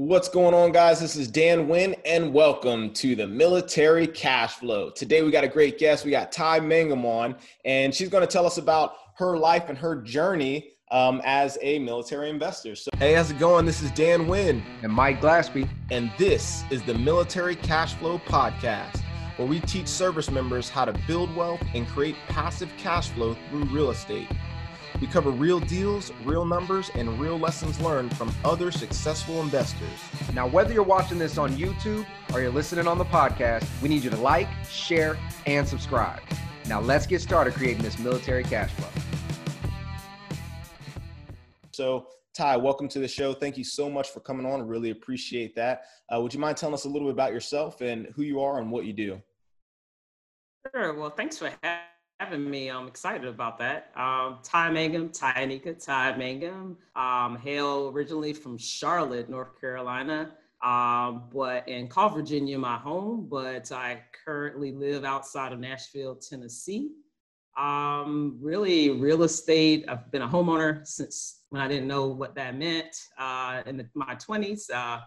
What's going on, guys? This is Dan Wynn, and welcome to the Military Cash Flow. Today, we got a great guest. We got Ty Mangum on, and she's going to tell us about her life and her journey um, as a military investor. So, hey, how's it going? This is Dan Wynn and Mike Glaspie, and this is the Military Cash Flow Podcast, where we teach service members how to build wealth and create passive cash flow through real estate. We cover real deals, real numbers, and real lessons learned from other successful investors. Now, whether you're watching this on YouTube or you're listening on the podcast, we need you to like, share, and subscribe. Now, let's get started creating this military cash flow. So, Ty, welcome to the show. Thank you so much for coming on. Really appreciate that. Uh, would you mind telling us a little bit about yourself and who you are and what you do? Sure. Well, thanks for having having me. I'm excited about that. Um, Ty Mangum, Ty Anika, Ty Mangum, um, hail originally from Charlotte, North Carolina, um, but in Call Virginia, my home, but I currently live outside of Nashville, Tennessee. Um, really, real estate. I've been a homeowner since when I didn't know what that meant uh, in the, my 20s. Uh,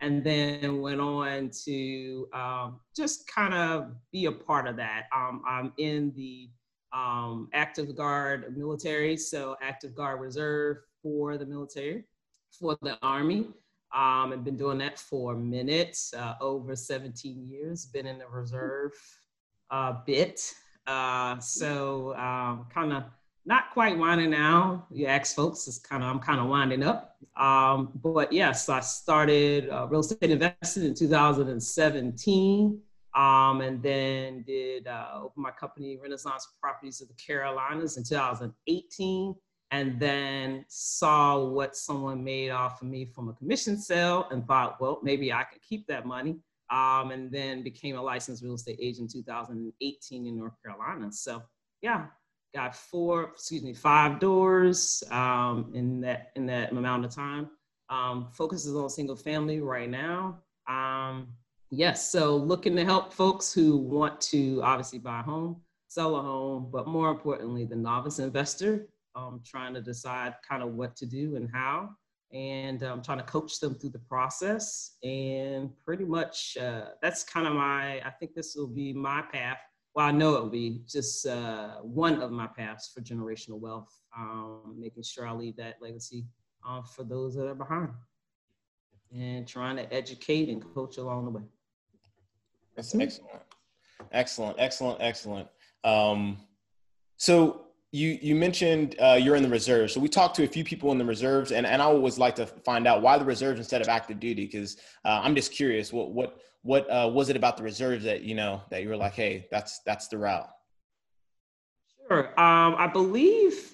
and then went on to um, just kind of be a part of that. Um, I'm in the um, active guard military, so active guard reserve for the military, for the Army. Um, I've been doing that for a minute, uh, over 17 years, been in the reserve a bit. Uh, so um, kind of not quite winding now. You ask folks, it's kind of I'm kind of winding up. Um, but yes, I started uh, real estate investing in 2017. Um, and then did uh, open my company, Renaissance Properties of the Carolinas, in 2018. And then saw what someone made off of me from a commission sale and thought, well, maybe I could keep that money. Um, and then became a licensed real estate agent in 2018 in North Carolina. So yeah, got four, excuse me, five doors um, in that in that amount of time. Um, focuses on single family right now. Yes, so looking to help folks who want to obviously buy a home, sell a home, but more importantly, the novice investor, um, trying to decide kind of what to do and how, and um, trying to coach them through the process. And pretty much uh, that's kind of my, I think this will be my path. Well, I know it will be just uh, one of my paths for generational wealth, um, making sure I leave that legacy uh, for those that are behind and trying to educate and coach along the way. That's mm-hmm. excellent. Excellent, excellent, excellent. Um, so you you mentioned uh, you're in the reserves. So we talked to a few people in the reserves, and, and I always like to find out why the reserves instead of active duty because uh, I'm just curious. What what what uh, was it about the reserves that you know that you were like, hey, that's that's the route. Sure. Um, I believe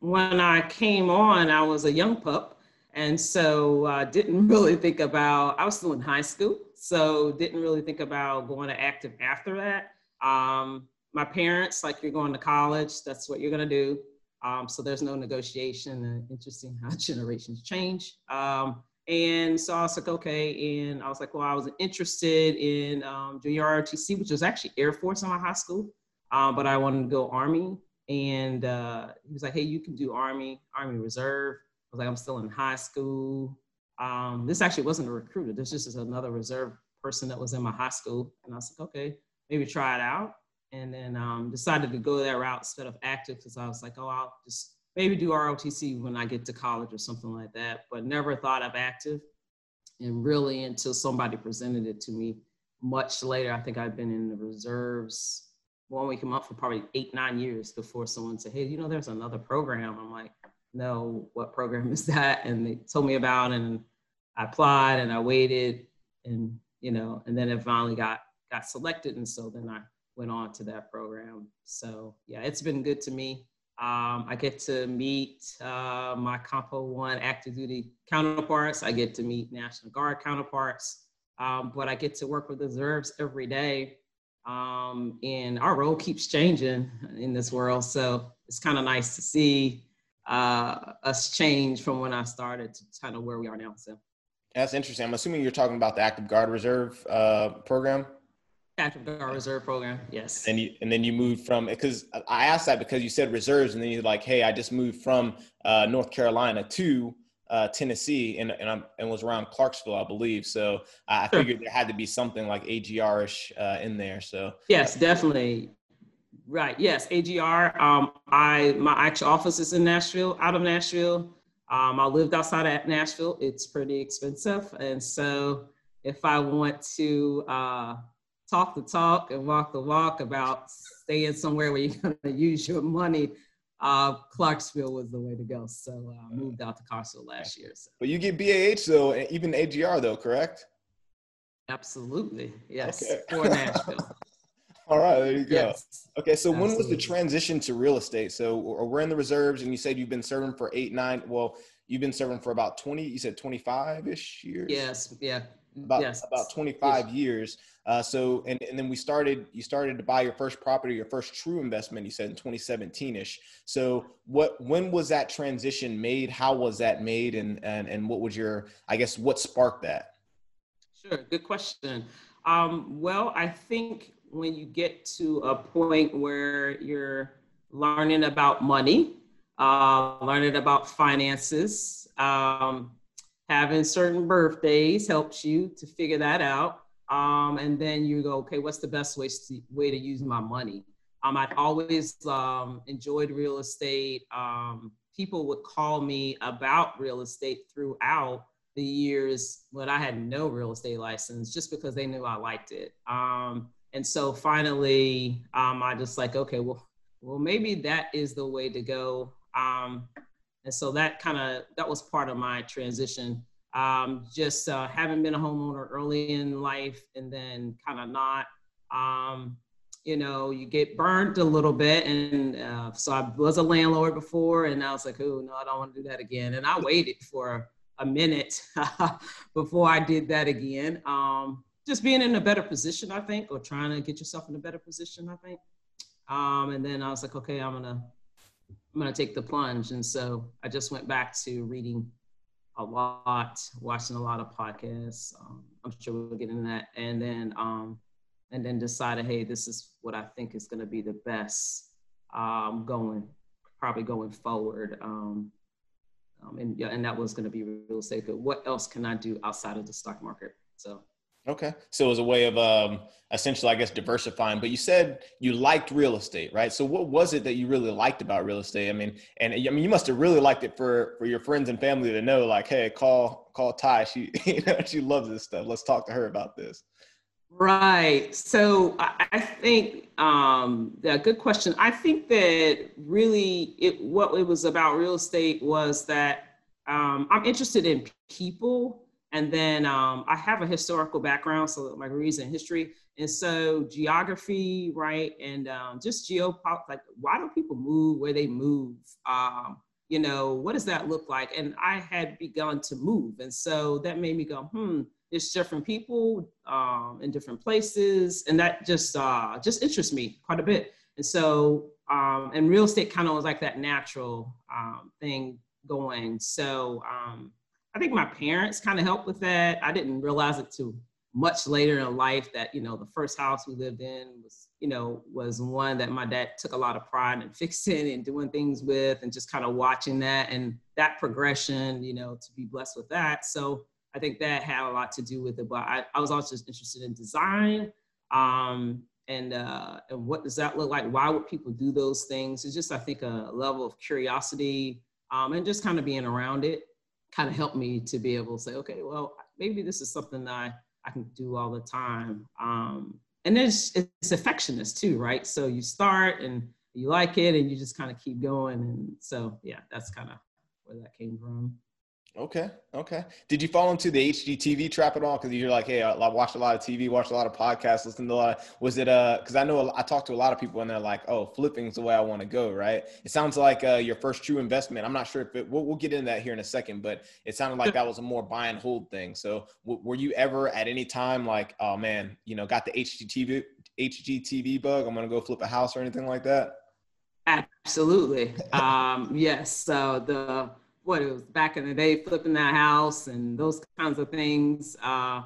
when I came on, I was a young pup, and so I uh, didn't really think about. I was still in high school, so didn't really think about going to active after that. Um, my parents, like you're going to college, that's what you're gonna do. Um, so there's no negotiation. And interesting how generations change. Um, and so I was like, okay. And I was like, well, I was interested in um, junior ROTC, which was actually Air Force in my high school, um, but I wanted to go Army. And uh, he was like, hey, you can do Army, Army Reserve. I was like, I'm still in high school. Um, this actually wasn't a recruiter. This just is another reserve person that was in my high school. And I was like, okay, maybe try it out. And then um, decided to go that route instead of active because I was like, oh, I'll just maybe do ROTC when I get to college or something like that. But never thought of active. And really until somebody presented it to me much later, I think I've been in the reserves one week a month for probably eight, nine years before someone said, hey, you know, there's another program. I'm like, know what program is that and they told me about and i applied and i waited and you know and then it finally got got selected and so then i went on to that program. So yeah it's been good to me. Um, i get to meet uh, my compo one active duty counterparts. I get to meet national guard counterparts. Um, but i get to work with reserves every day. Um, and our role keeps changing in this world. So it's kind of nice to see uh, us change from when I started to kind of where we are now. So that's interesting. I'm assuming you're talking about the Active Guard Reserve uh, program. Active Guard Reserve program, yes. And you and then you moved from because I asked that because you said reserves, and then you're like, hey, I just moved from uh, North Carolina to uh, Tennessee and and, I'm and was around Clarksville, I believe. So I figured there had to be something like AGR-ish uh, in there. So yes, definitely. Right. Yes, AGR. Um, I my actual office is in Nashville, out of Nashville. Um, I lived outside of Nashville. It's pretty expensive, and so if I want to uh, talk the talk and walk the walk about staying somewhere where you're going to use your money, uh, Clarksville was the way to go. So I uh, moved out to Clarksville last year. So. But you get BAH though, even AGR though, correct? Absolutely, yes, okay. for Nashville. All right, there you go. Yes, okay, so absolutely. when was the transition to real estate? So we're in the reserves, and you said you've been serving for eight, nine. Well, you've been serving for about twenty. You said twenty-five ish years. Yes, yeah, about yes. about 25 yes. years. Uh, so and, and then we started you started to buy your first property, your first true investment, you said in 2017-ish. So what when was that transition made? How was that made? And and and what was your I guess what sparked that? Sure, good question. Um, well, I think when you get to a point where you're learning about money, uh, learning about finances, um, having certain birthdays helps you to figure that out. Um, and then you go, okay, what's the best way to, way to use my money? Um, I've always um, enjoyed real estate. Um, people would call me about real estate throughout the years when I had no real estate license, just because they knew I liked it. Um, and so finally, um, I just like, okay, well, well, maybe that is the way to go. Um, and so that kind of that was part of my transition. Um, just uh, having been a homeowner early in life and then kind of not. Um, you know, you get burnt a little bit. And uh, so I was a landlord before, and I was like, oh, no, I don't want to do that again. And I waited for a minute before I did that again. Um, just being in a better position, I think, or trying to get yourself in a better position, I think. Um, and then I was like, okay, I'm gonna I'm to take the plunge. And so I just went back to reading a lot, watching a lot of podcasts. Um, I'm sure we'll get into that. And then, um, and then decided, hey, this is what I think is to be the best um, going, probably going forward. Um, um, and yeah, and that was to be real estate. But what else can I do outside of the stock market? So Okay. So it was a way of um, essentially, I guess, diversifying. But you said you liked real estate, right? So what was it that you really liked about real estate? I mean, and I mean, you must have really liked it for for your friends and family to know, like, hey, call call Ty. She you know she loves this stuff. Let's talk to her about this. Right. So I think um, yeah, good question. I think that really it what it was about real estate was that um, I'm interested in people and then um, I have a historical background, so my degrees in history. And so geography, right? And um, just geopolitics, like why do people move where they move? Um, you know, what does that look like? And I had begun to move. And so that made me go, hmm, it's different people um, in different places. And that just, uh, just interests me quite a bit. And so, um, and real estate kind of was like that natural um, thing going. So, um, I think my parents kind of helped with that. I didn't realize it too much later in life that you know the first house we lived in was you know was one that my dad took a lot of pride in fixing and doing things with and just kind of watching that and that progression you know to be blessed with that. So i think that had a lot to do with it but i, I was also just interested in design um, and uh, and what does that look like? Why would people do those things? It's just i think a level of curiosity um, and just kind of being around it kind of helped me to be able to say, okay, well, maybe this is something that I, I can do all the time. Um, and it's, it's affectionate too, right? So you start and you like it and you just kind of keep going. And so, yeah, that's kind of where that came from. Okay. Okay. Did you fall into the HGTV trap at all? Because you're like, hey, I watched a lot of TV, watched a lot of podcasts, listened to a lot. Of, was it uh? Because I know I talked to a lot of people and they're like, oh, flipping's the way I want to go, right? It sounds like uh, your first true investment. I'm not sure if it. We'll, we'll, get into that here in a second, but it sounded like that was a more buy and hold thing. So, w- were you ever at any time like, oh man, you know, got the HGTV HGTV bug? I'm gonna go flip a house or anything like that? Absolutely. um, yes. So the what it was back in the day, flipping that house and those kinds of things. Uh,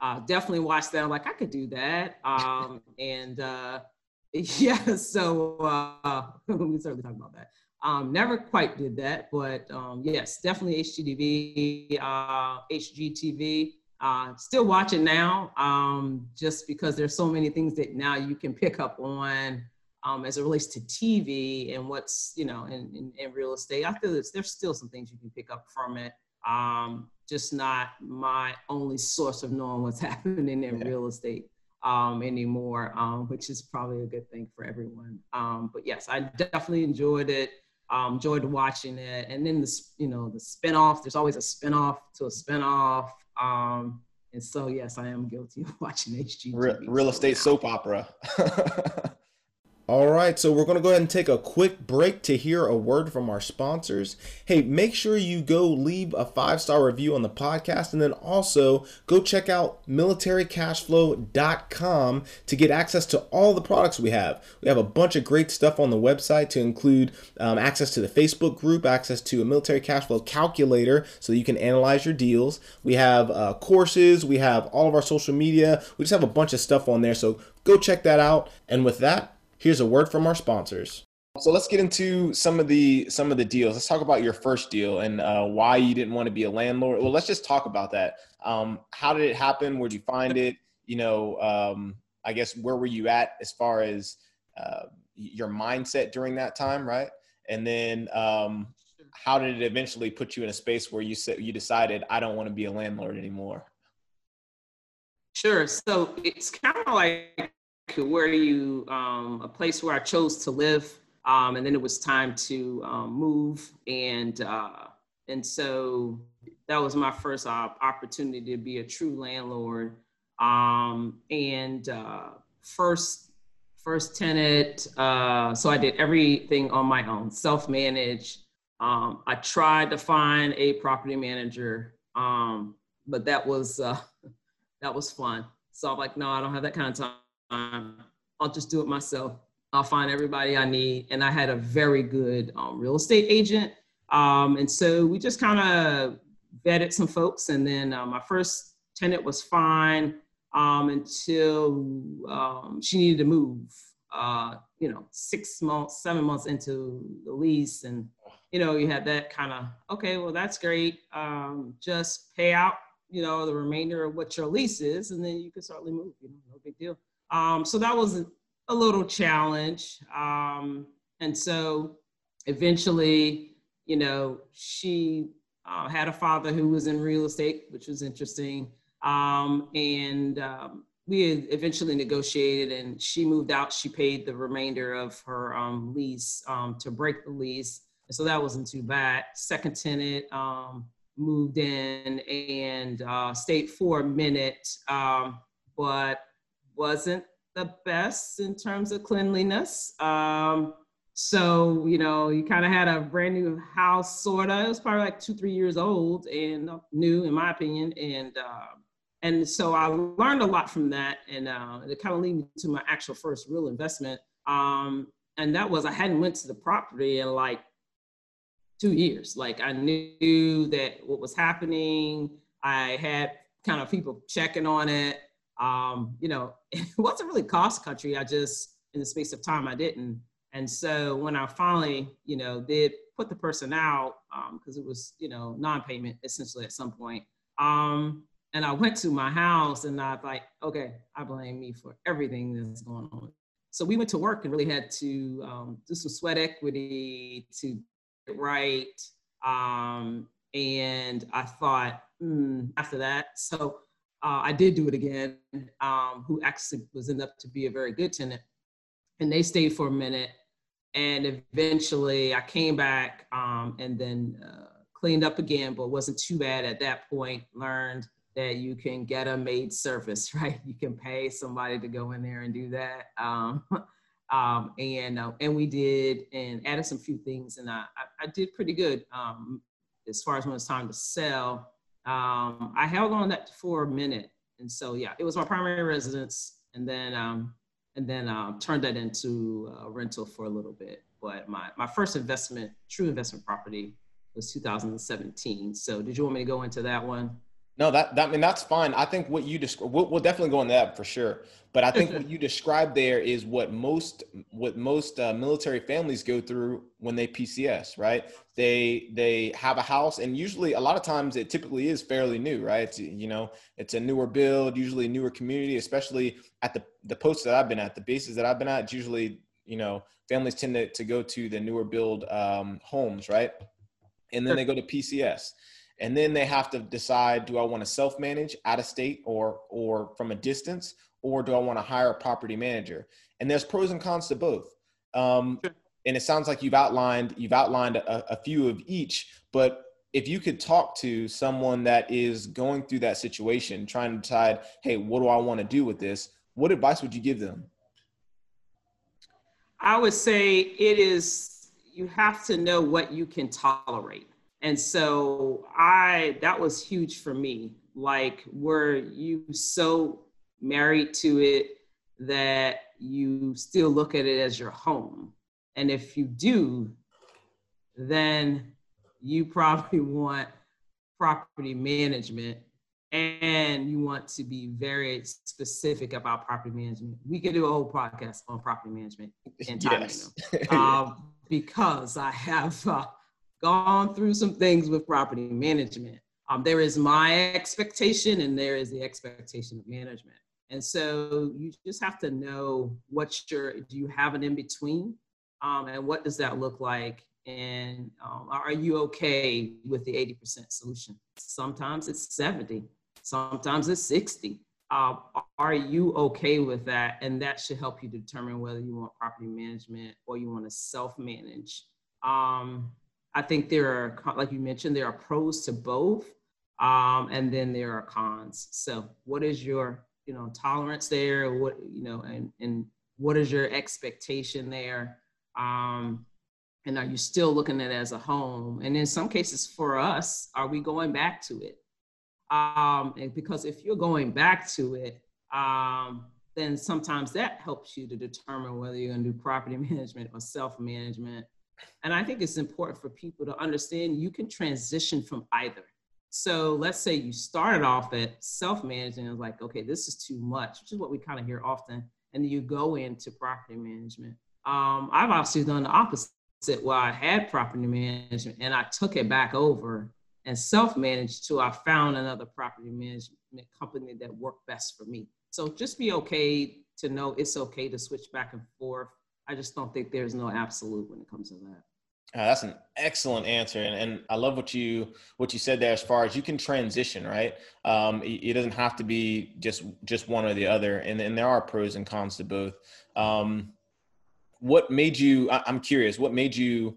uh, definitely watched that. I'm like, I could do that. Um, and uh, yeah, so uh, we certainly talk about that. Um, never quite did that, but um, yes, definitely HGTV, uh, HGTV. Uh, still watching now, um, just because there's so many things that now you can pick up on um, as it relates to TV and what's you know in, in, in real estate. I feel there's, there's still some things you can pick up from it. Um, just not my only source of knowing what's happening in yeah. real estate um, anymore, um, which is probably a good thing for everyone. Um, but yes, I definitely enjoyed it. Um, enjoyed watching it, and then the you know the spinoff. There's always a spinoff to a spinoff. Um, and so yes, I am guilty of watching HGTV. Real, real estate soap opera. All right, so we're going to go ahead and take a quick break to hear a word from our sponsors. Hey, make sure you go leave a five star review on the podcast and then also go check out militarycashflow.com to get access to all the products we have. We have a bunch of great stuff on the website to include um, access to the Facebook group, access to a military cash flow calculator so you can analyze your deals. We have uh, courses, we have all of our social media, we just have a bunch of stuff on there. So go check that out. And with that, Here's a word from our sponsors. So let's get into some of the some of the deals. Let's talk about your first deal and uh, why you didn't want to be a landlord. Well, let's just talk about that. Um, how did it happen? Where did you find it? You know, um, I guess where were you at as far as uh, your mindset during that time, right? And then um, how did it eventually put you in a space where you said you decided I don't want to be a landlord anymore? Sure. So it's kind of like where you um, a place where I chose to live, um, and then it was time to um, move, and uh, and so that was my first opportunity to be a true landlord, um, and uh, first first tenant. Uh, so I did everything on my own, self managed. Um, I tried to find a property manager, um, but that was uh, that was fun. So I'm like, no, I don't have that kind of time um, I'll just do it myself. I'll find everybody I need. And I had a very good um, real estate agent. Um, and so we just kind of vetted some folks. And then uh, my first tenant was fine um, until um, she needed to move, uh, you know, six months, seven months into the lease. And, you know, you had that kind of, okay, well, that's great. Um, just pay out, you know, the remainder of what your lease is, and then you can certainly move, you know, no big deal. Um, so that was a little challenge. Um, and so eventually, you know, she uh, had a father who was in real estate, which was interesting. Um, and um, we eventually negotiated and she moved out. She paid the remainder of her um, lease um, to break the lease. And so that wasn't too bad. Second tenant moved in and uh, stayed for a minute, but wasn't the best in terms of cleanliness. Um, so, you know, you kind of had a brand new house, sort of. It was probably like two, three years old and new, in my opinion. And uh, and so I learned a lot from that, and uh, it kind of led me to my actual first real investment. Um, and that was I hadn't went to the property in like two years. Like I knew that what was happening. I had kind of people checking on it um, you know, it wasn't really cost country. I just, in the space of time, I didn't. And so when I finally, you know, did put the person out, because um, it was, you know, non-payment essentially at some point. Um, and I went to my house and I was like, okay, I blame me for everything that's going on. So we went to work and really had to um, do some sweat equity to get right. Um, and I thought, mm, after that, so uh, I did do it again, um, who actually was enough to be a very good tenant. And they stayed for a minute. And eventually I came back um, and then uh, cleaned up again, but wasn't too bad at that point. Learned that you can get a maid service, right? You can pay somebody to go in there and do that. Um, um, and uh, and we did and added some few things, and I, I, I did pretty good um, as far as when it's time to sell um, I held on that for a minute. And so, yeah, it was my primary residence. And then, um, and then um, turned that into a rental for a little bit. But my, my first investment, true investment property was 2017. So did you want me to go into that one? No, that, that I mean that's fine. I think what you describe, we'll, we'll, definitely go into that for sure. But I think what you described there is what most what most uh, military families go through when they PCS, right? They they have a house, and usually a lot of times it typically is fairly new, right? It's, you know, it's a newer build, usually a newer community, especially at the the posts that I've been at, the bases that I've been at. It's usually, you know, families tend to, to go to the newer build um, homes, right? And then they go to PCS and then they have to decide do i want to self-manage out of state or or from a distance or do i want to hire a property manager? And there's pros and cons to both. Um, and it sounds like you've outlined you've outlined a, a few of each but if you could talk to someone that is going through that situation trying to decide hey what do i want to do with this? What advice would you give them? I would say it is you have to know what you can tolerate and so I that was huge for me. Like were you so married to it that you still look at it as your home? And if you do, then you probably want property management and you want to be very specific about property management. We could do a whole podcast on property management and time yes. um, because I have uh, gone through some things with property management. Um, there is my expectation and there is the expectation of management. And so you just have to know what's your, do you have an in between? Um, and what does that look like? And um, are you okay with the 80% solution? Sometimes it's 70, sometimes it's 60. Uh, are you okay with that? And that should help you determine whether you want property management or you want to self manage. Um, I think there are, like you mentioned, there are pros to both, um, and then there are cons. So, what is your, you know, tolerance there? What, you know, and and what is your expectation there? Um, and are you still looking at it as a home? And in some cases, for us, are we going back to it? Um, and because if you're going back to it, um, then sometimes that helps you to determine whether you're going to do property management or self management and I think it's important for people to understand you can transition from either. So let's say you started off at self-managing and like, okay, this is too much, which is what we kind of hear often. And you go into property management. Um, I've obviously done the opposite where I had property management and I took it back over and self-managed till I found another property management company that worked best for me. So just be okay to know it's okay to switch back and forth I just don't think there's no absolute when it comes to that. Uh, that's an excellent answer, and, and I love what you what you said there. As far as you can transition, right? Um, it, it, doesn't have to be just just one or the other, and, and there are pros and cons to both. Um, what made you? I, I'm curious. What made you?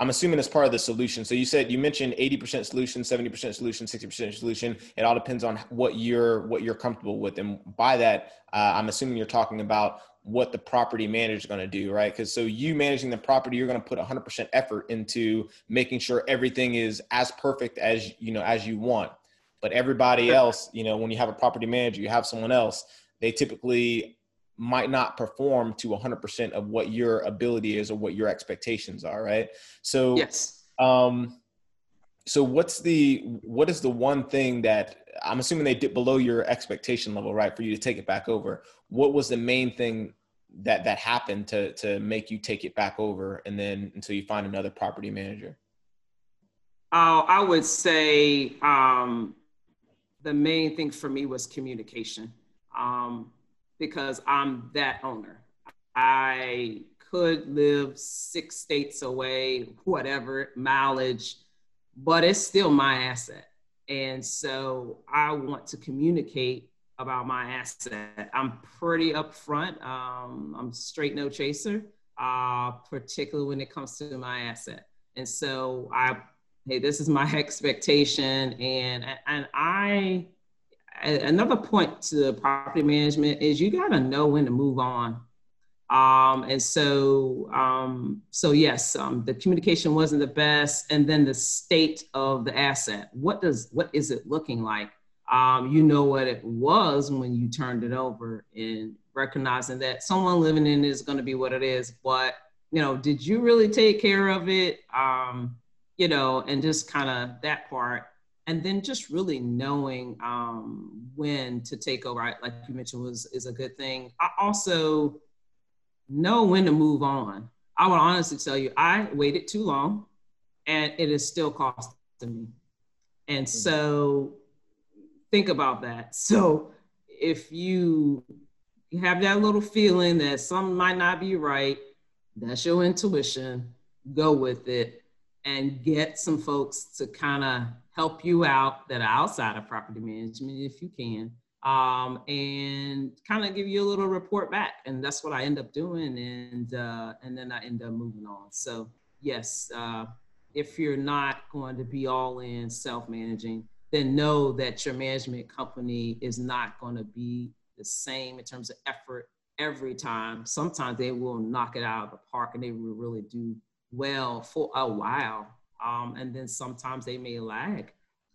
I'm assuming it's part of the solution. So you said you mentioned 80% solution, 70% solution, 60% solution. It all depends on what you're what you're comfortable with, and by that, uh, I'm assuming you're talking about what the property manager is going to do, right? Because so you managing the property, you're going to put 100% effort into making sure everything is as perfect as you know as you want. But everybody else, you know, when you have a property manager, you have someone else, they typically might not perform to 100% of what your ability is or what your expectations are, right? So yes. Um, so what's the what is the one thing that I'm assuming they dip below your expectation level, right? For you to take it back over. What was the main thing that that happened to to make you take it back over, and then until you find another property manager? Uh, I would say um, the main thing for me was communication, um, because I'm that owner. I could live six states away, whatever mileage, but it's still my asset and so I want to communicate about my asset. I'm pretty upfront. Um, I'm straight no chaser, uh, particularly when it comes to my asset. And so I, hey, this is my expectation. And, and I, another point to property management is you got to know when to move on. Um, and so, um, so yes, um, the communication wasn't the best, and then the state of the asset. What does what is it looking like? Um, you know what it was when you turned it over, and recognizing that someone living in it is going to be what it is. But you know, did you really take care of it? Um, you know, and just kind of that part. and then just really knowing um, when to take over, like you mentioned, was is a good thing. I also know when to move on. I would honestly tell you, I waited too long, and it is still costing me. And mm-hmm. so, think about that. So, if you have that little feeling that something might not be right, that's your intuition. Go with it and get some folks to kind of help you out that are outside of property management if you can um, and kind of give you a little report back and that's what i end up doing and uh, and then i end up moving on so yes uh, if you're not going to be all in self-managing then know that your management company is not going to be the same in terms of effort every time sometimes they will knock it out of the park and they will really do well for a while. Um, and then sometimes they may lag.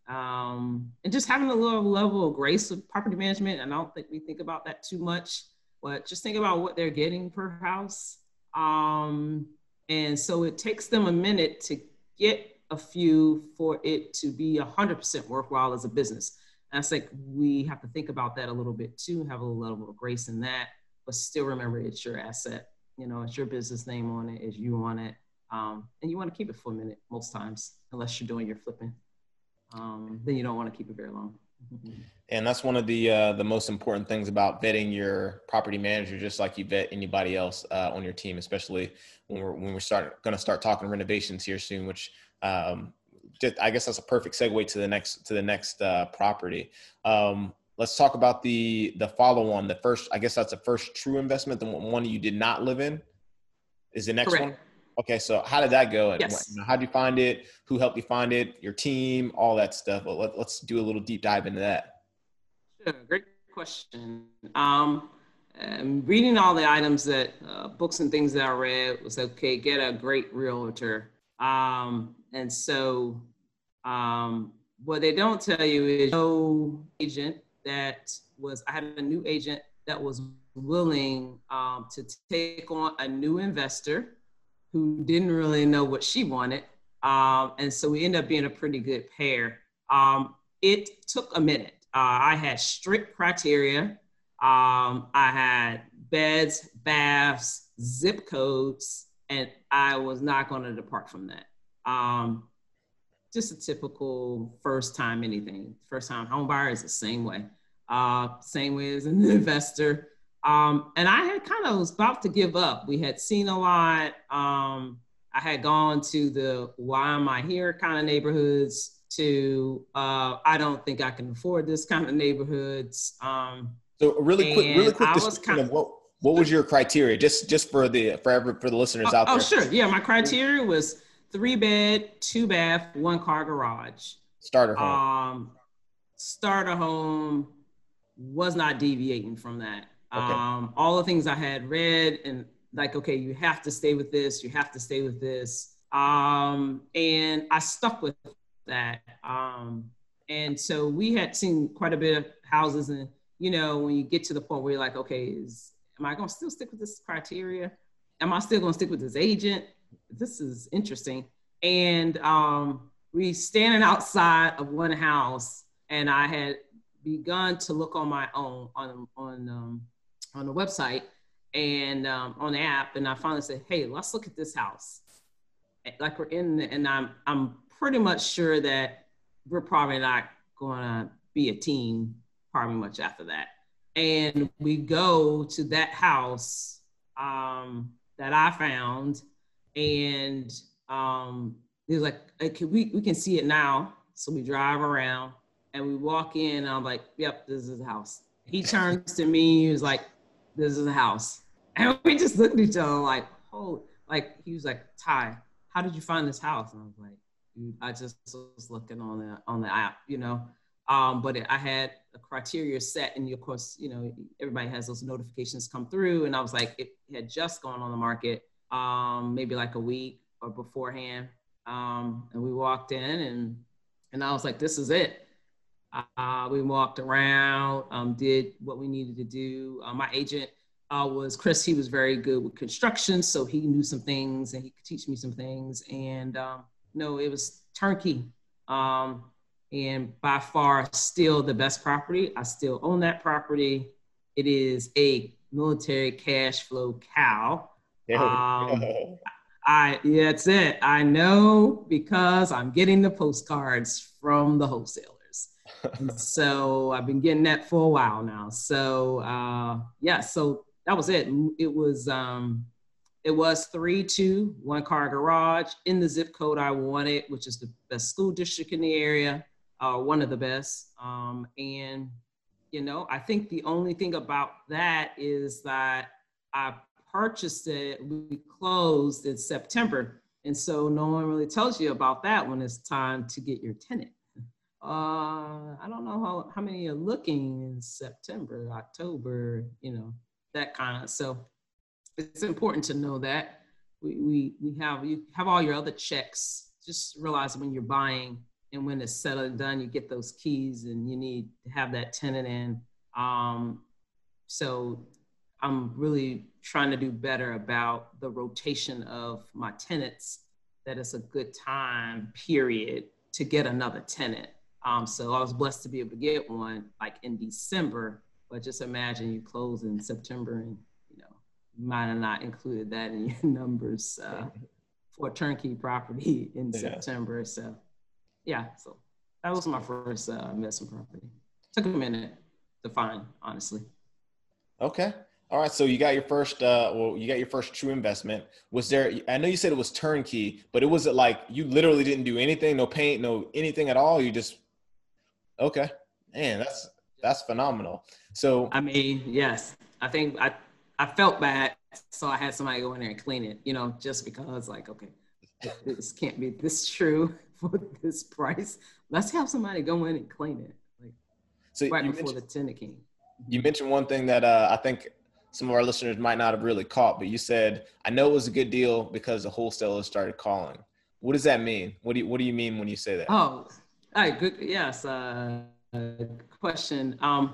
Um, and just having a little level of grace with property management. And I don't think we think about that too much, but just think about what they're getting per house. Um, and so it takes them a minute to get a few for it to be 100% worthwhile as a business. And I think we have to think about that a little bit too, have a little level of grace in that, but still remember it's your asset. You know, it's your business name on it, it's you on it. Um, and you want to keep it for a minute most times, unless you're doing your flipping. Um, then you don't want to keep it very long. And that's one of the uh, the most important things about vetting your property manager, just like you vet anybody else uh, on your team, especially when we're when we're start going to start talking renovations here soon. Which um, just, I guess that's a perfect segue to the next to the next uh, property. Um, let's talk about the the follow on. The first, I guess that's the first true investment. The one you did not live in is the next Correct. one. Okay, so how did that go? Yes. How did you find it? Who helped you find it? Your team, all that stuff. Well, let, us do a little deep dive into that. Sure, great question. Um, um, reading all the items that uh, books and things that I read was okay. Get a great realtor. Um, and so, um, what they don't tell you is no agent that was. I had a new agent that was willing um, to take on a new investor who didn't really know what she wanted. Um, and so we ended up being a pretty good pair. Um, it took a minute. Uh, I had strict criteria. Um, I had beds, baths, zip codes, and I was not going to depart from that. Um, just a typical first time anything. First time home buyer is the same way. Uh, same way as an investor. Um, and I had kind of was about to give up. We had seen a lot. Um, I had gone to the why am I here kind of neighborhoods to uh, I don't think I can afford this kind of neighborhoods. Um, so really quick, really quick description kind of, of what what was your criteria just just for the for every, for the listeners oh, out there? Oh sure, yeah. My criteria was three bed, two bath, one car garage. Starter home. Um, starter home was not deviating from that. Okay. Um, all the things I had read and like, okay, you have to stay with this, you have to stay with this. Um, and I stuck with that. Um, and so we had seen quite a bit of houses and, you know, when you get to the point where you're like, okay, is, am I gonna still stick with this criteria? Am I still gonna stick with this agent? This is interesting. And um, we standing outside of one house and I had begun to look on my own on, on um, on the website and um, on the app, and I finally said, "Hey, let's look at this house." Like we're in, the, and I'm I'm pretty much sure that we're probably not going to be a team probably much after that. And we go to that house um, that I found, and um, he was like, hey, can we we can see it now. So we drive around and we walk in. I'm like, "Yep, this is the house." He turns to me. He was like, this is a house. And we just looked at each other like, holy, like he was like, Ty, how did you find this house? And I was like, dude, I just was looking on the on the app, you know. Um, but it, I had a criteria set, and of course, you know, everybody has those notifications come through, and I was like, it had just gone on the market, um, maybe like a week or beforehand, um, and we walked in, and and I was like, this is it. Uh, we walked around, um, did what we needed to do. Uh, my agent uh, was Chris. He was very good with construction, so he knew some things and he could teach me some things. And um, no, it was turnkey. Um, and by far still the best property. I still own that property. It is a military cash flow cow. Um, I yeah, that's it. I know because I'm getting the postcards from the wholesalers. so I've been getting that for a while now. So uh, yeah, so that was it. It was um, it was three two one car garage in the zip code I wanted, which is the best school district in the area, uh, one of the best. Um, and you know, I think the only thing about that is that I purchased it, we closed in September. And so no one really tells you about that when it's time to get your tenant. Uh, I don't know how, how many are looking in September, October, you know, that kind of. So it's important to know that we, we, we have, you have all your other checks. Just realize when you're buying and when it's settled and done, you get those keys and you need to have that tenant in. Um, so I'm really trying to do better about the rotation of my tenants. That it's a good time period to get another tenant. Um, so I was blessed to be able to get one like in December, but just imagine you close in September and you know you might have not included that in your numbers uh, for turnkey property in yeah. September. So yeah, so that was my first uh, investment property. Took a minute to find, honestly. Okay. All right. So you got your first, uh, well, you got your first true investment. Was there, I know you said it was turnkey, but it was it like you literally didn't do anything, no paint, no anything at all. You just, okay. Man, that's, that's phenomenal. So, I mean, yes, I think I, I felt bad. So I had somebody go in there and clean it, you know, just because like, okay, this can't be this true for this price. Let's have somebody go in and clean it. Like so right before the tenant came. You mentioned one thing that uh, I think some of our listeners might not have really caught, but you said, I know it was a good deal because the wholesalers started calling. What does that mean? What do you, what do you mean when you say that? Oh, all right, good. Yes, uh, question. Um,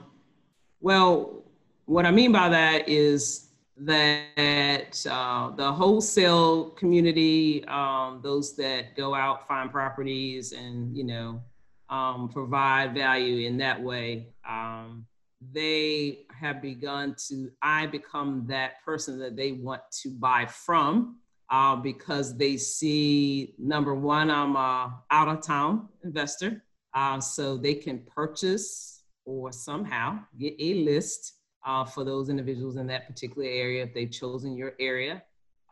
well, what I mean by that is that uh, the wholesale community, um, those that go out, find properties and, you know, um, provide value in that way, um, they have begun to, I become that person that they want to buy from uh, because they see, number one, I'm a out of town investor. Uh, so they can purchase or somehow get a list uh, for those individuals in that particular area if they've chosen your area.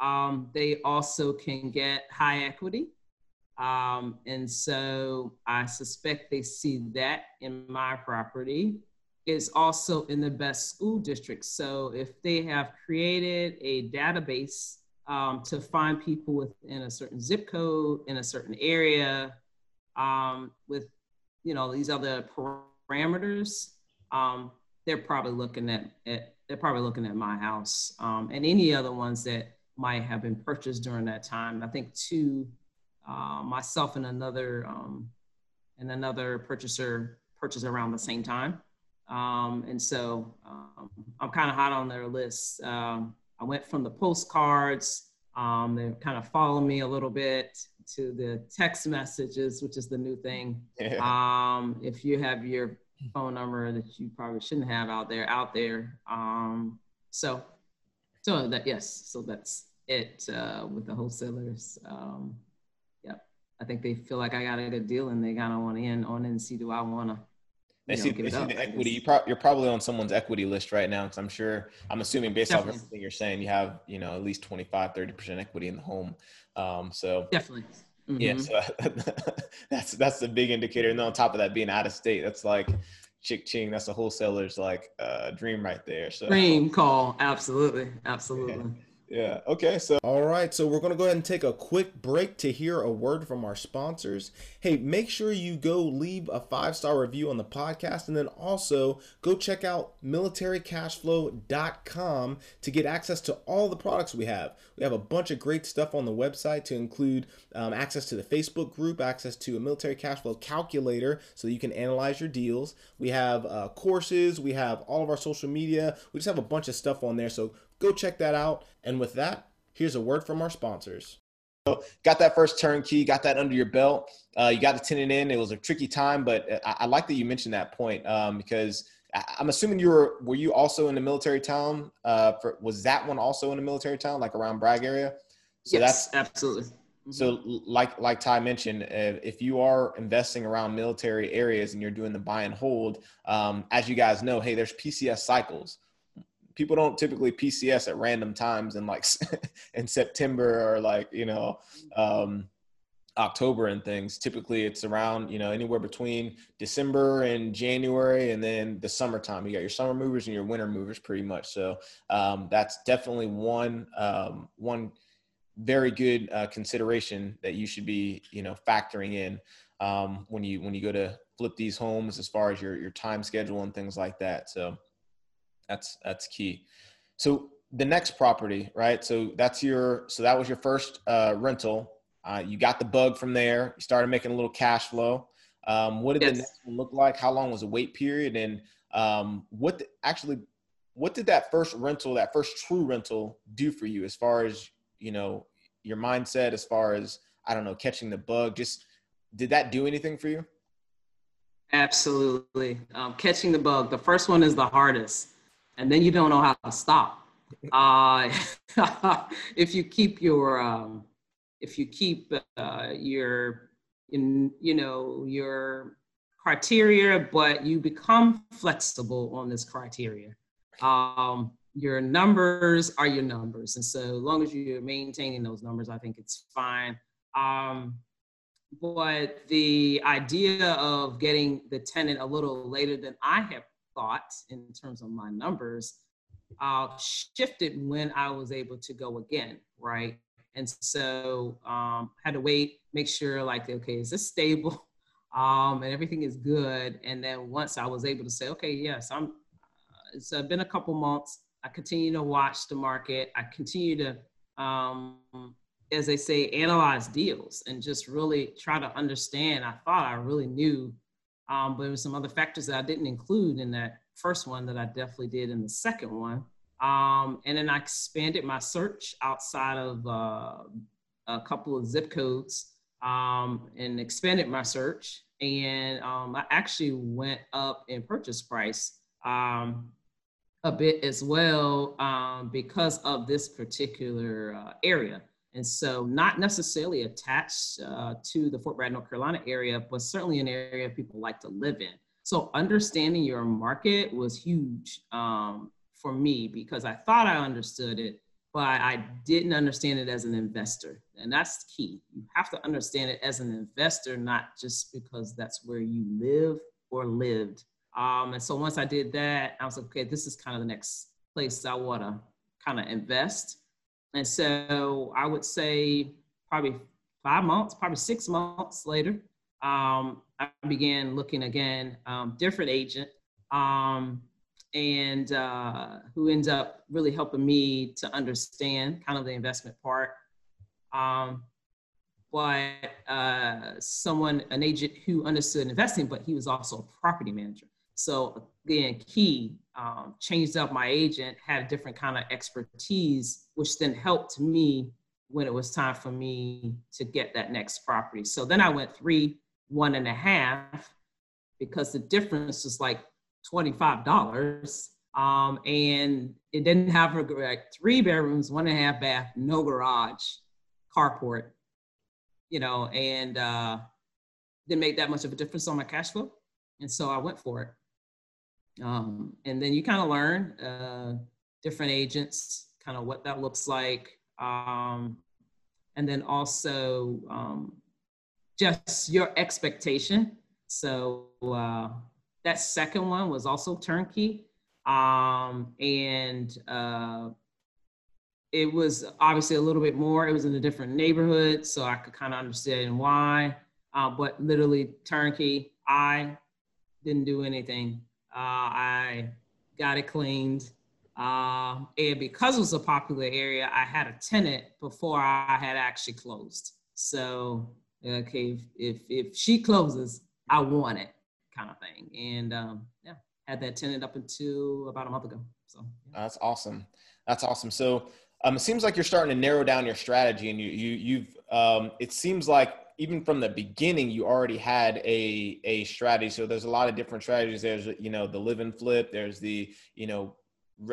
Um, they also can get high equity. Um, and so I suspect they see that in my property is also in the best school district. So if they have created a database um, to find people within a certain zip code in a certain area um, with, you know, these other parameters, um, they're probably looking at, at they're probably looking at my house um, and any other ones that might have been purchased during that time. I think two, uh, myself and another um, and another purchaser purchased around the same time. Um, and so I'm kind of hot on their list. Um, I went from the postcards. Um, they kind of follow me a little bit to the text messages, which is the new thing. Yeah. if you have your phone number that you probably shouldn't have out there out there. Um, so, so that yes, so that's it uh, with the wholesalers. Um, yep, I think they feel like I got a good deal and they kind of want to in on it and see do I want to. They see, they see the equity. You pro- you're probably on someone's equity list right now because I'm sure, I'm assuming based Definitely. off everything you're saying, you have, you know, at least 25, 30% equity in the home. Um, so Definitely. Mm-hmm. Yeah, so that's that's the big indicator. And then on top of that, being out of state, that's like chick ching. That's a wholesaler's like uh, dream right there. So dream call, absolutely, absolutely. Yeah. Yeah, okay. So, all right. So, we're going to go ahead and take a quick break to hear a word from our sponsors. Hey, make sure you go leave a five star review on the podcast and then also go check out militarycashflow.com to get access to all the products we have. We have a bunch of great stuff on the website to include um, access to the Facebook group, access to a military cash flow calculator so you can analyze your deals. We have uh, courses, we have all of our social media. We just have a bunch of stuff on there. So, Go check that out. And with that, here's a word from our sponsors. So got that first turnkey, got that under your belt. Uh, you got the tenant in. It was a tricky time, but I, I like that you mentioned that point um, because I, I'm assuming you were. Were you also in the military town? Uh, for, was that one also in the military town, like around Bragg area? So yes, that's absolutely. Mm-hmm. So, like like Ty mentioned, uh, if you are investing around military areas and you're doing the buy and hold, um, as you guys know, hey, there's PCS cycles people don't typically PCS at random times in like in September or like you know um, October and things. Typically, it's around you know anywhere between December and January, and then the summertime. You got your summer movers and your winter movers, pretty much. So um, that's definitely one um, one very good uh, consideration that you should be you know factoring in um, when you when you go to flip these homes as far as your your time schedule and things like that. So that's that's key. So the next property, right? So that's your so that was your first uh, rental. Uh, you got the bug from there. You started making a little cash flow. Um, what did yes. the next one look like? How long was the wait period? And um, what the, actually what did that first rental, that first true rental, do for you as far as you know your mindset, as far as I don't know, catching the bug? Just did that do anything for you? Absolutely. Um, catching the bug. The first one is the hardest and then you don't know how to stop. Uh, if you keep your, um, if you keep uh, your, in, you know, your criteria, but you become flexible on this criteria. Um, your numbers are your numbers, and so as long as you're maintaining those numbers, I think it's fine. Um, but the idea of getting the tenant a little later than I have thought in terms of my numbers uh, shifted when I was able to go again, right? And so um, had to wait, make sure like, okay, is this stable? Um, and everything is good. And then once I was able to say, okay, yes, I'm, uh, it's uh, been a couple months. I continue to watch the market. I continue to, um, as they say, analyze deals and just really try to understand. I thought I really knew um, but there were some other factors that I didn't include in that first one that I definitely did in the second one. Um, and then I expanded my search outside of uh, a couple of zip codes um, and expanded my search. And um, I actually went up in purchase price um, a bit as well um, because of this particular uh, area. And so, not necessarily attached uh, to the Fort Bragg, North Carolina area, but certainly an area people like to live in. So, understanding your market was huge um, for me because I thought I understood it, but I didn't understand it as an investor. And that's key. You have to understand it as an investor, not just because that's where you live or lived. Um, and so, once I did that, I was like, okay, this is kind of the next place I want to kind of invest. And so I would say probably five months, probably six months later, um, I began looking again, um, different agent, um, and uh, who ends up really helping me to understand kind of the investment part. Um, but uh, someone, an agent who understood investing, but he was also a property manager. So again, key um, changed up my agent, had different kind of expertise, which then helped me when it was time for me to get that next property. So then I went three, one and a half, because the difference was like $25. Um, and it didn't have like three bedrooms, one and a half bath, no garage, carport, you know, and uh, didn't make that much of a difference on my cash flow. And so I went for it. Um, and then you kind of learn uh, different agents, kind of what that looks like. Um, and then also um, just your expectation. So uh, that second one was also turnkey. Um, and uh, it was obviously a little bit more. It was in a different neighborhood, so I could kind of understand why. Uh, but literally turnkey, I didn't do anything. Uh, I got it cleaned. Uh, and because it was a popular area, I had a tenant before I had actually closed. So, okay, if, if, if she closes, I want it kind of thing. And um, yeah, had that tenant up until about a month ago. So yeah. that's awesome. That's awesome. So um, it seems like you're starting to narrow down your strategy, and you you you've um, it seems like even from the beginning you already had a a strategy. So there's a lot of different strategies. There's you know the live and flip. There's the you know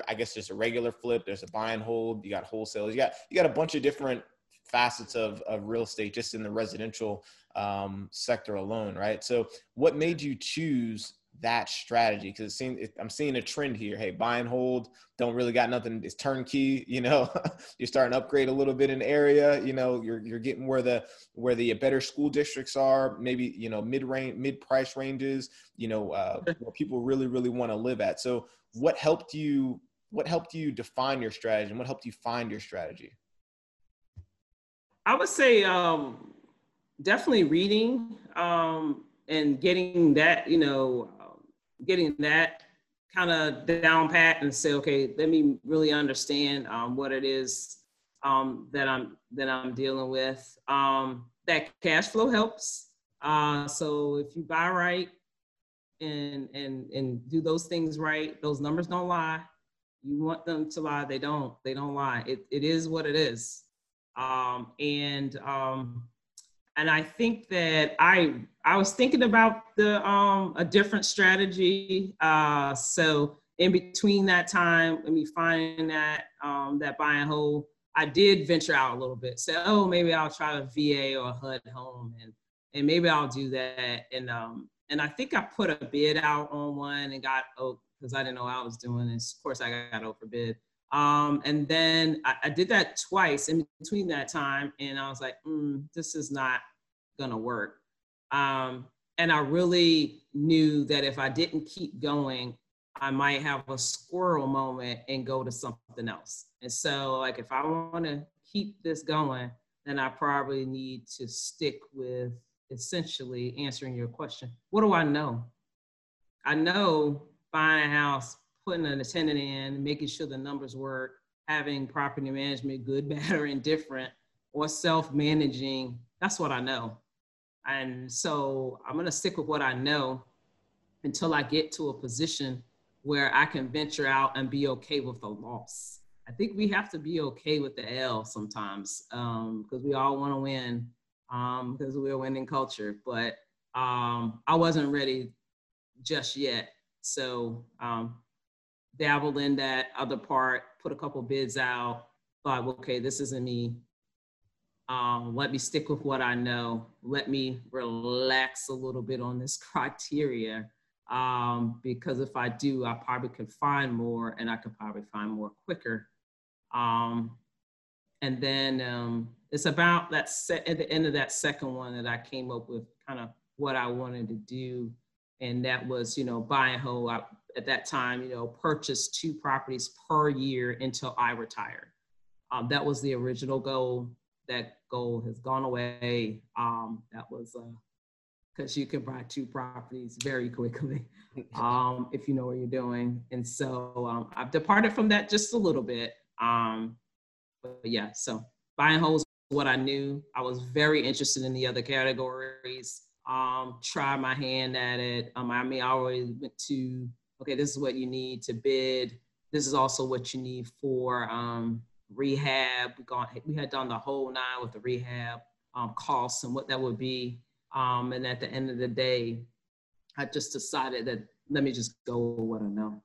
I guess just a regular flip. There's a buy and hold. You got wholesale. You got you got a bunch of different facets of, of real estate just in the residential um, sector alone, right? So, what made you choose that strategy? Because it seems I'm seeing a trend here. Hey, buy and hold, don't really got nothing. It's turnkey. You know, you're starting to upgrade a little bit in area. You know, you're you're getting where the where the better school districts are. Maybe you know mid range, mid price ranges. You know, uh, where people really really want to live at. So, what helped you? What helped you define your strategy, and what helped you find your strategy? I would say um, definitely reading um, and getting that, you know, getting that kind of down pat and say, okay, let me really understand um, what it is um, that I'm that I'm dealing with. Um, that cash flow helps. Uh, so if you buy right and and and do those things right, those numbers don't lie. You want them to lie, they don't. They don't lie. It it is what it is. Um, and um, and I think that I I was thinking about the um, a different strategy. Uh, so in between that time, let me find that um, that buy and hold. I did venture out a little bit. Say, oh, maybe I'll try a VA or a HUD home, and and maybe I'll do that. And um, and I think I put a bid out on one and got oh because I didn't know what I was doing. And of course, I got overbid. Um, and then I, I, did that twice in between that time, and I was like, mm, this is not gonna work. Um, and I really knew that if I didn't keep going, I might have a squirrel moment and go to something else. And so, like, if I want to keep this going, then I probably need to stick with essentially answering your question. What do I know? I know buying a house putting an attendant in, making sure the numbers work, having property management, good, bad, or indifferent, or self managing. That's what I know. And so I'm going to stick with what I know until I get to a position where I can venture out and be okay with the loss. I think we have to be okay with the L sometimes because um, we all want to win because um, we're a winning culture. But um, I wasn't ready just yet. So um, dabbled in that other part, put a couple bids out, thought, okay, this isn't me. Um, let me stick with what I know. Let me relax a little bit on this criteria. Um, because if I do, I probably could find more and I could probably find more quicker. Um, and then um, it's about that set at the end of that second one that I came up with kind of what I wanted to do. And that was, you know, buy and hold. I at that time, you know, purchase two properties per year until I retire. Um, that was the original goal. That goal has gone away. Um, that was because uh, you can buy two properties very quickly um, if you know what you're doing. And so um, I've departed from that just a little bit. Um, but yeah, so buy and hold what I knew. I was very interested in the other categories. Um, try my hand at it. Um, I mean, I always went to okay, this is what you need to bid. This is also what you need for um, rehab. We, gone, we had done the whole nine with the rehab um, costs and what that would be. Um, and at the end of the day, I just decided that let me just go with what I know.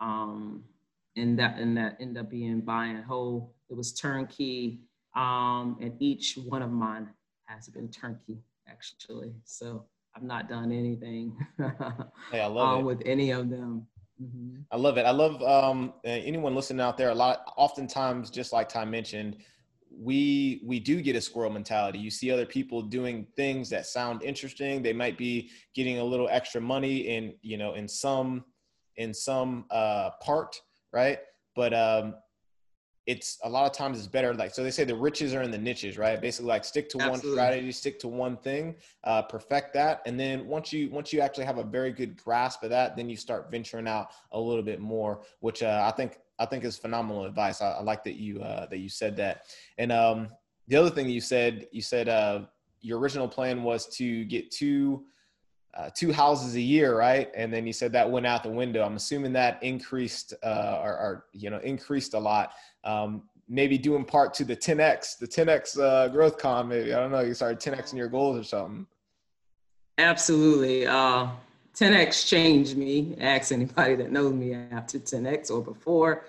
Um, and that and that ended up being buy and hold. It was turnkey, um, and each one of mine has been turnkey actually. So I've not done anything hey, I love uh, with any of them. Mm-hmm. I love it. I love um, anyone listening out there. A lot, oftentimes, just like Ty mentioned, we we do get a squirrel mentality. You see other people doing things that sound interesting. They might be getting a little extra money in you know in some in some uh, part, right? But um, it's a lot of times it's better like so they say the riches are in the niches right? Basically like stick to Absolutely. one strategy stick to one thing uh, perfect that and then once you once you actually have a very good grasp of that then you start venturing out a little bit more which uh, i think i think is phenomenal advice. I, I like that you uh, that you said that. And um, the other thing you said you said uh, your original plan was to get two uh, two houses a year, right? And then you said that went out the window. I'm assuming that increased uh, or, or, you know increased a lot. Um, maybe due in part to the 10x, the 10x uh, growth con. Maybe I don't know. You started 10x in your goals or something. Absolutely. Uh, 10x changed me. Ask anybody that knows me after 10x or before,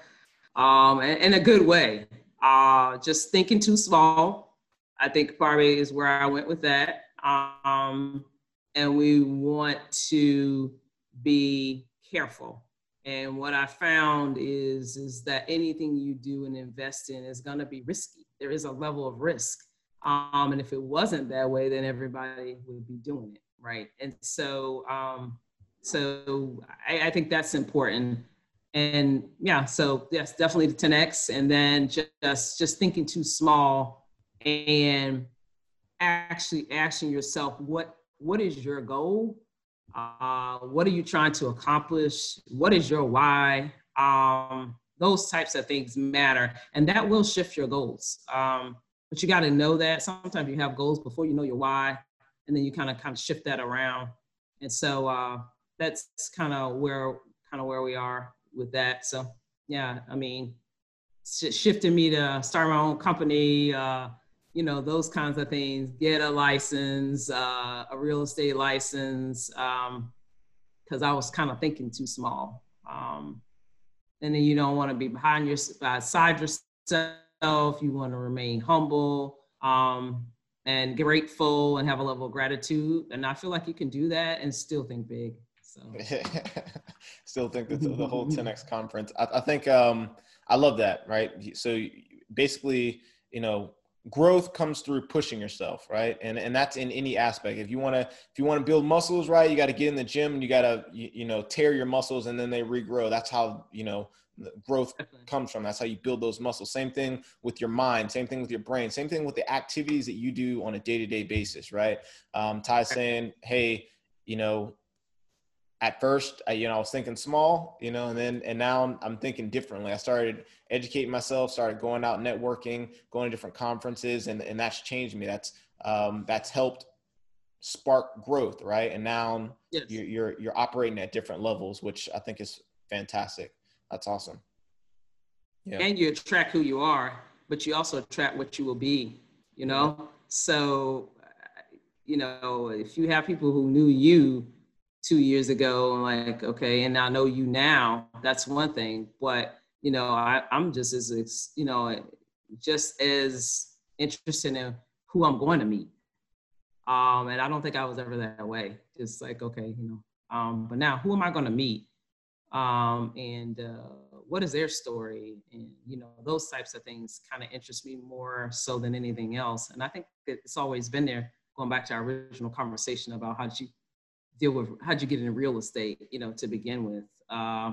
um, in, in a good way. Uh, just thinking too small. I think probably is where I went with that. Um, and we want to be careful. And what I found is, is that anything you do and invest in is going to be risky. There is a level of risk. Um, and if it wasn't that way, then everybody would be doing it, right? And so, um, so I, I think that's important. And yeah, so yes, definitely the 10x, and then just just thinking too small, and actually asking yourself what what is your goal uh, what are you trying to accomplish? What is your why? Um, those types of things matter, and that will shift your goals. Um, but you got to know that sometimes you have goals before you know your why, and then you kind of kind of shift that around. And so uh, that's kind of where kind of where we are with that. So yeah, I mean, shifting me to start my own company. Uh, you know those kinds of things. Get a license uh, a real estate license Um because um, i was kind of thinking too small. Um, and then you don't want to be behind your side yourself. You want to remain humble um, and grateful and have a level of gratitude. And i feel like you can do that and still think big so. Still think that the, the whole 10x conference. I, I think um, i love that right? So basically you know growth comes through pushing yourself right? And and that's in any aspect. If you want to if you want to build muscles right you got to get in the gym and you got to you, you, know tear your muscles and then they regrow. That's how you know growth comes from. That's how you build those muscles. Same thing with your mind same thing with your brain same thing with the activities that you do on a day-to-day basis right? Um, ty saying hey you know at first, I, you know, I was thinking small, you know, and then, and now I'm, I'm, thinking differently. I started educating myself, started going out networking, going to different conferences, and, and that's changed me. That's, um, that's helped spark growth. Right. And now yes. you're, you're, you're operating at different levels, which I think is fantastic. That's awesome. Yeah. And you attract who you are, but you also attract what you will be, you know? So, you know, if you have people who knew you, two years ago and like okay and i know you now that's one thing but you know I, i'm just as you know just as interested in who i'm going to meet. Um and i don't think i was ever that way. Just like okay you know um but now who am i going to meet? Um and uh what is their story? And you know those types of things kind of interest me more so than anything else. And i think it's always been there going back to our original conversation about how did you deal with how'd you get into real estate, you know, to begin with. Uh,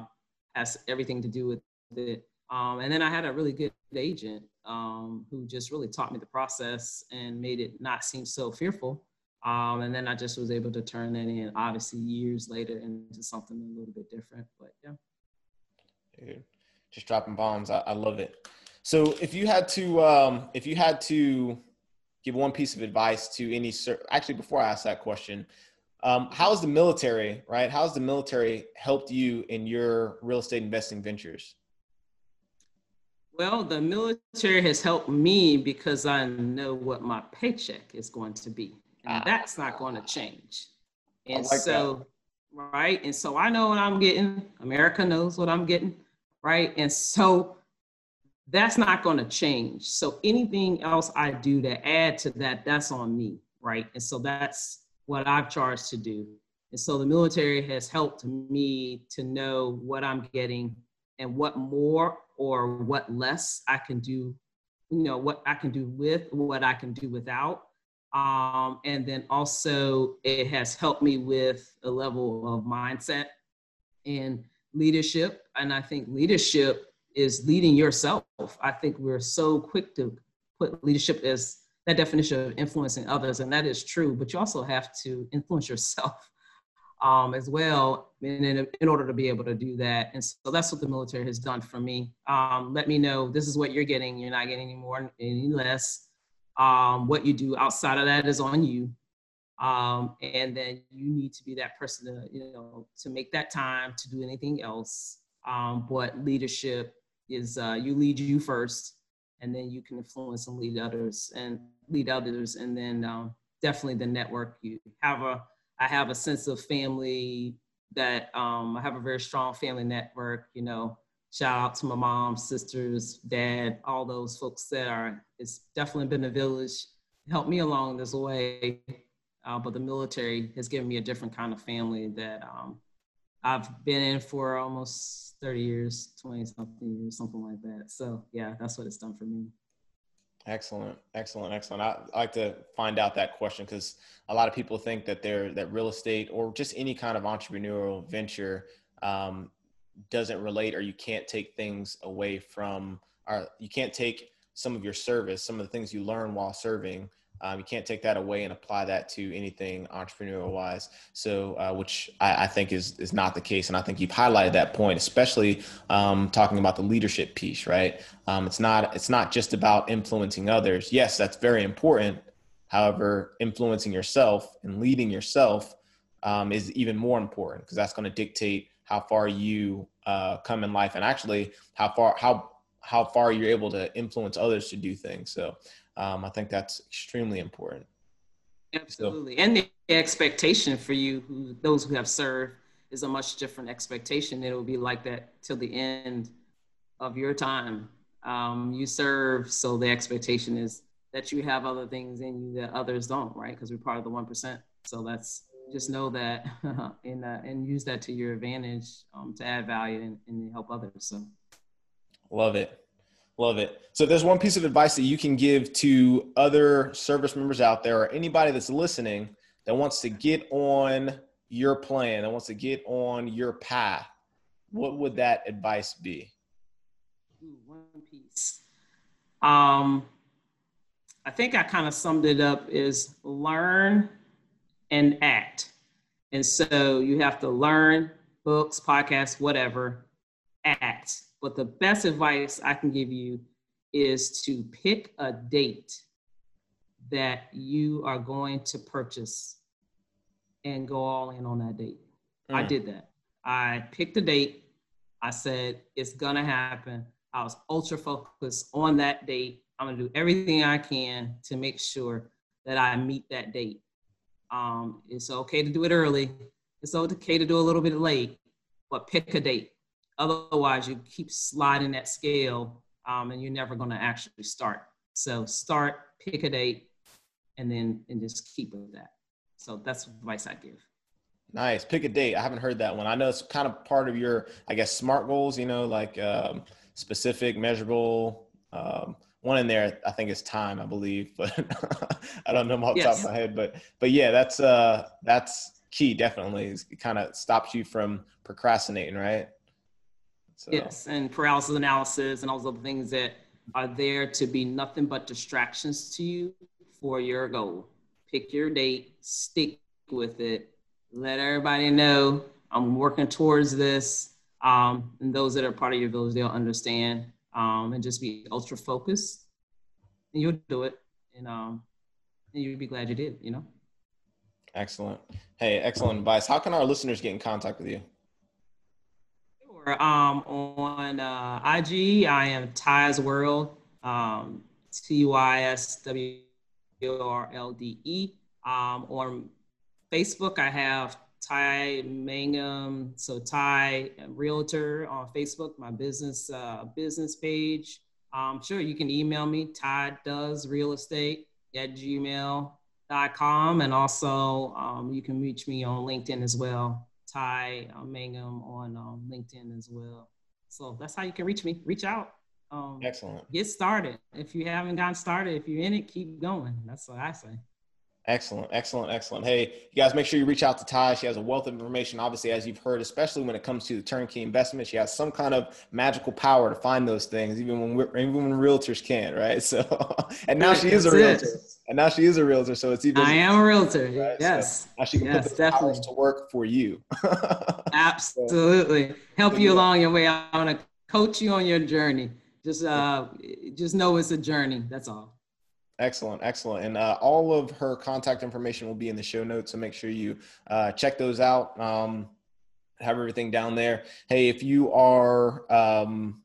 has everything to do with it. Um, and then I had a really good agent um, who just really taught me the process and made it not seem so fearful. Um, and then I just was able to turn that in, obviously, years later into something a little bit different. But yeah. Dude, just dropping bombs. I, I love it. So if you had to, um, if you had to give one piece of advice to any, actually, before I ask that question, um, how's the military, right? How's the military helped you in your real estate investing ventures? Well, the military has helped me because I know what my paycheck is going to be. And ah. that's not going to change. And like so, that. right. And so I know what I'm getting. America knows what I'm getting. Right. And so that's not going to change. So anything else I do to add to that, that's on me. Right. And so that's what I've charged to do. And so the military has helped me to know what I'm getting and what more or what less I can do, you know, what I can do with, what I can do without. Um, and then also it has helped me with a level of mindset and leadership. And I think leadership is leading yourself. I think we're so quick to put leadership as that definition of influencing others, and that is true, but you also have to influence yourself um, as well in, in, in, order to be able to do that. And so that's what the military has done for me. Um, let me know this is what you're getting, you're not getting any more, any less. Um, what you do outside of that is on you. Um, and then you need to be that person to, you know, to make that time to do anything else. Um, but leadership is uh, you lead you first and then you can influence and lead others and lead others, and then um, definitely the network. You have a, I have a sense of family that um, I have a very strong family network. You know, shout out to my mom, sisters, dad, all those folks that are. It's definitely been a village helped me along this way. Uh, but the military has given me a different kind of family that um, I've been in for almost 30 years, 20 something years, something like that. So yeah, that's what it's done for me. Excellent, excellent, excellent. I, I like to find out that question because a lot of people think that they're that real estate or just any kind of entrepreneurial venture um, doesn't relate, or you can't take things away from, or you can't take some of your service, some of the things you learn while serving um, you can't take that away and apply that to anything entrepreneurial wise. So, uh, which I, I, think is is not the case, and I think you've highlighted that point, especially um, talking about the leadership piece. Right? Um, it's not it's not just about influencing others. Yes, that's very important. However, influencing yourself and leading yourself um, is even more important because that's going to dictate how far you uh, come in life, and actually how far how how far you're able to influence others to do things. So um, I think that's extremely important. Absolutely. So, and the expectation for you, who, those who have served, is a much different expectation. It will be like that till the end of your time. Um, you serve, so the expectation is that you have other things in you that others don't, right? Because we're part of the 1%. So that's just know that and, uh, and use that to your advantage um, to add value and, and help others. So, love it. Love it. So, if there's one piece of advice that you can give to other service members out there or anybody that's listening that wants to get on your plan, that wants to get on your path. What would that advice be? one piece. Um, I think I kind of summed it up is learn and act. And so you have to learn books, podcasts, whatever, act but the best advice I can give you is to pick a date that you are going to purchase and go all in on that date. Mm. I did that. I picked a date. I said, it's going to happen. I was ultra focused on that date. I'm going to do everything I can to make sure that I meet that date. Um, it's okay to do it early. It's okay to do a little bit late, but pick a date. Otherwise, you keep sliding that scale um, and you're never going to actually start. So start, pick a date, and then and just keep with that. So that's advice I give. Nice. Pick a date. I haven't heard that one. I know it's kind of part of your, I guess, smart goals, you know, like um, specific, measurable. Um, one in there, I think is time, I believe, but I don't know off the yes. top of my head. But but yeah, that's uh that's key. Definitely, it kind of stops you from procrastinating, right? So. Yes, and paralysis analysis and all those other things that are there to be nothing but distractions to you for your goal. Pick your date, stick with it, let everybody know I'm working towards this. Um, and those that are part of your village, they'll understand um, and just be ultra focused. And you'll do it, and, um, and you'll be glad you did, you know? Excellent. Hey, excellent advice. How can our listeners get in contact with you? Um, on uh, IG. I am Ty's World, um, T Y S W R L D E. Um, on Facebook, I have Ty Mangum, so Ty Realtor on Facebook, my business uh, business page. Um, sure, you can email me, Ty Does Real Estate at gmail.com. And also, um, you can reach me on LinkedIn as well. Ty uh, Mangum on um, LinkedIn as well. So that's how you can reach me. Reach out. Um, Excellent. Get started. If you haven't gotten started, if you're in it, keep going. That's what I say. Excellent, excellent, excellent. Hey, you guys, make sure you reach out to Ty. She has a wealth of information, obviously, as you've heard, especially when it comes to the turnkey investment. She has some kind of magical power to find those things, even when we're, even when realtors can't, right? So, and now she is a realtor, and now she is a realtor, so it's even. I am a realtor. Right? Yes. So now she can yes, put the powers to work for you. Absolutely, help you along your way. I want to coach you on your journey. Just, uh, just know it's a journey. That's all. Excellent, excellent. And uh, all of her contact information will be in the show notes, so make sure you uh, check those out. Um, have everything down there. Hey, if you are um,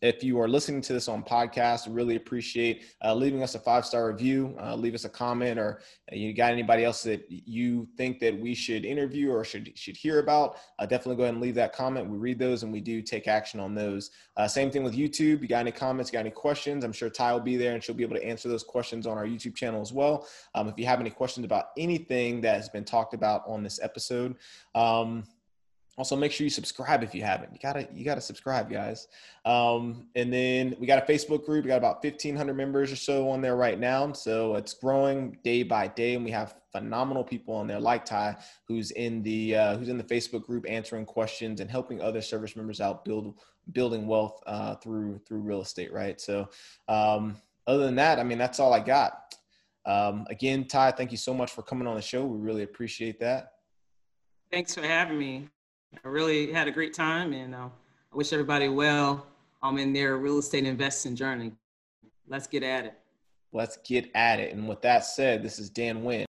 if you are listening to this on podcast, really appreciate uh, leaving us a five star review. Uh, leave us a comment, or uh, you got anybody else that you think that we should interview or should should hear about. Uh, definitely go ahead and leave that comment. We read those and we do take action on those. Uh, same thing with YouTube. You got any comments? got any questions? I'm sure Ty will be there and she'll be able to answer those questions on our YouTube channel as well. Um, if you have any questions about anything that has been talked about on this episode. Um, also, make sure you subscribe if you haven't. You gotta you gotta subscribe, guys. Um, and then we got a Facebook group. We got about fifteen hundred members or so on there right now. So it's growing day by day, and we have phenomenal people on there, like Ty, who's in the uh, who's in the Facebook group answering questions and helping other service members out build building wealth uh, through through real estate. Right. So um, other than that, I mean, that's all I got. Um, again, Ty, thank you so much for coming on the show. We really appreciate that. Thanks for having me. I really had a great time, and uh, I wish everybody well um, in their real estate investing journey. Let's get at it. Let's get at it. And with that said, this is Dan Wynn.